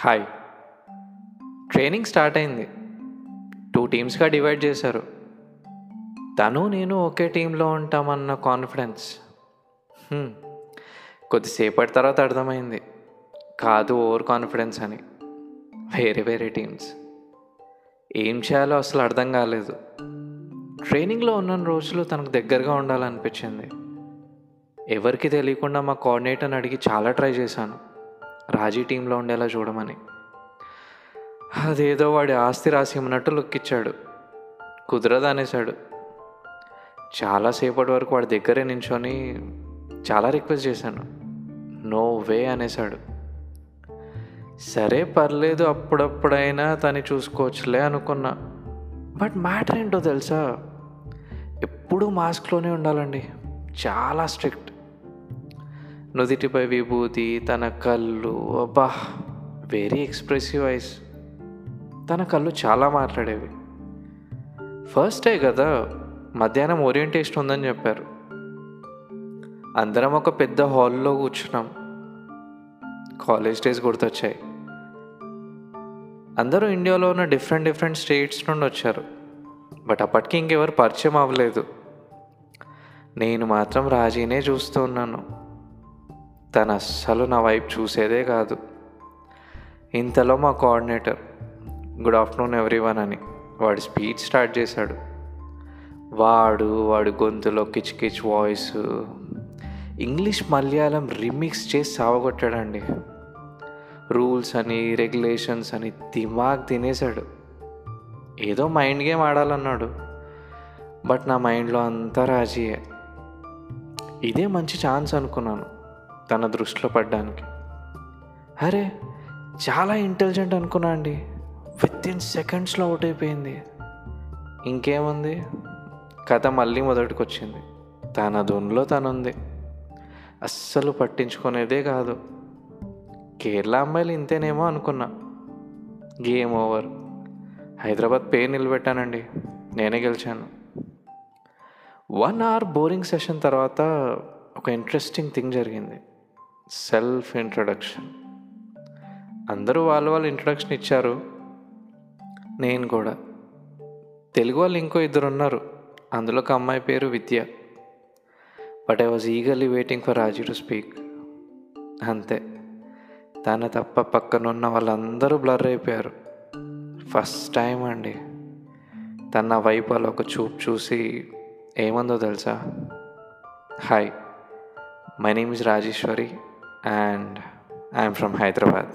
Hi training start అయింది. Two టీమ్స్గా divide చేశారు. తను నేను ఒకే టీంలో ఉంటామన్న కాన్ఫిడెన్స్ hmm. కొద్దిసేపటి తర్వాత అర్థమైంది. కాదు ఓవర్ కాన్ఫిడెన్స్ అని. వేరే వేరే టీమ్స్ ఏం చేయాలో అసలు అర్థం కాలేదు. ట్రైనింగ్లో ఉన్న రోజులు తనకు దగ్గరగా ఉండాలనిపించింది. ఎవరికి తెలియకుండా మా కోఆర్డినేటర్ని అడిగి చాలా ట్రై చేశాను. రాజీ టీంలో ఉండేలా చూడమని. అదేదో వాడి ఆస్తి రాసి ఇమ్మన్నట్టు లుక్ ఇచ్చాడు. కుదరదు అనేసాడు చాలాసేపటి వరకు వాడి దగ్గరే నించొని చాలా రిక్వెస్ట్ చేశాను. నో వే అనేసాడు సరే పర్లేదు అప్పుడప్పుడైనా తను చూసుకోవచ్చులే అనుకున్నా. బట్ మ్యాటర్ ఏంటో తెలుసా? ఎప్పుడూ మాస్క్లోనే ఉండాలండి. చాలా స్ట్రిక్ట్. నుదిటిపై విభూతి తన కళ్ళు. అబ్బా వెరీ ఎక్స్ప్రెసివ్ ఐస్ తన కళ్ళు చాలా మాట్లాడేవి. ఫస్ట్ డే కదా మధ్యాహ్నం ఓరియంటేషన్ ఉందని చెప్పారు. అందరం ఒక పెద్ద హాల్లో కూర్చున్నాం. కాలేజ్ డేస్ గుర్తొచ్చాయి. అందరూ ఇండియాలో ఉన్న డిఫరెంట్ డిఫరెంట్ స్టేట్స్ నుండి వచ్చారు. బట్ అప్పటికి ఇంకెవరు పరిచయం అవ్వలేదు. నేను మాత్రం రాజీనే చూస్తూ ఉన్నాను. తను అస్సలు నా వైపు చూసేదే కాదు. ఇంతలో మా కోఆర్డినేటర్ గుడ్ ఆఫ్టర్నూన్ ఎవ్రీవన్ అని వాడు స్పీచ్ స్టార్ట్ చేశాడు. వాడు వాడి గొంతులో కిచ్ కిచ్ వాయిస్ ఇంగ్లీష్ మలయాళం రిమిక్స్ చేసి సావగొట్టాడండి. రూల్స్ అని రెగ్యులేషన్స్ అని దిమాగ్ తినేశాడు. ఏదో మైండ్ గేమ్ ఆడాలన్నాడు. బట్ నా మైండ్లో అంతా రాజీయే. ఇదే మంచి ఛాన్స్ అనుకున్నాను. తన దృష్టిలో పడ్డానికి. అరే చాలా ఇంటెలిజెంట్ అనుకున్నా అండి. విత్ ఇన్ సెకండ్స్లో అవుట్ అయిపోయింది. ఇంకేముంది? కథ మళ్ళీ మొదటికి వచ్చింది తన ధున్లో తనుంది. అస్సలు పట్టించుకునేదే కాదు. కేరళ అమ్మాయిలు ఇంతేనేమో అనుకున్నా. Game over. హైదరాబాద్ పేరు నిలబెట్టానండి. నేనే గెలిచాను. వన్ అవర్ బోరింగ్ సెషన్ తర్వాత ఒక ఇంట్రెస్టింగ్ థింగ్ జరిగింది. Self introduction. అందరూ వాళ్ళ వాళ్ళు ఇంట్రడక్షన్ ఇచ్చారు. నేను కూడా. తెలుగు వాళ్ళు ఇంకో ఇద్దరు ఉన్నారు అందులో ఒక అమ్మాయి పేరు Vidya. But I was eagerly waiting for Raji to speak అంతే. తన తప్ప పక్కనున్న వాళ్ళందరూ బ్లర్ అయిపోయారు. ఫస్ట్ టైం అండి. తన వైపు అలా ఒక చూపు చూసి ఏమందో తెలుసా? Hi my name is Rajeshwari and I'm from Hyderabad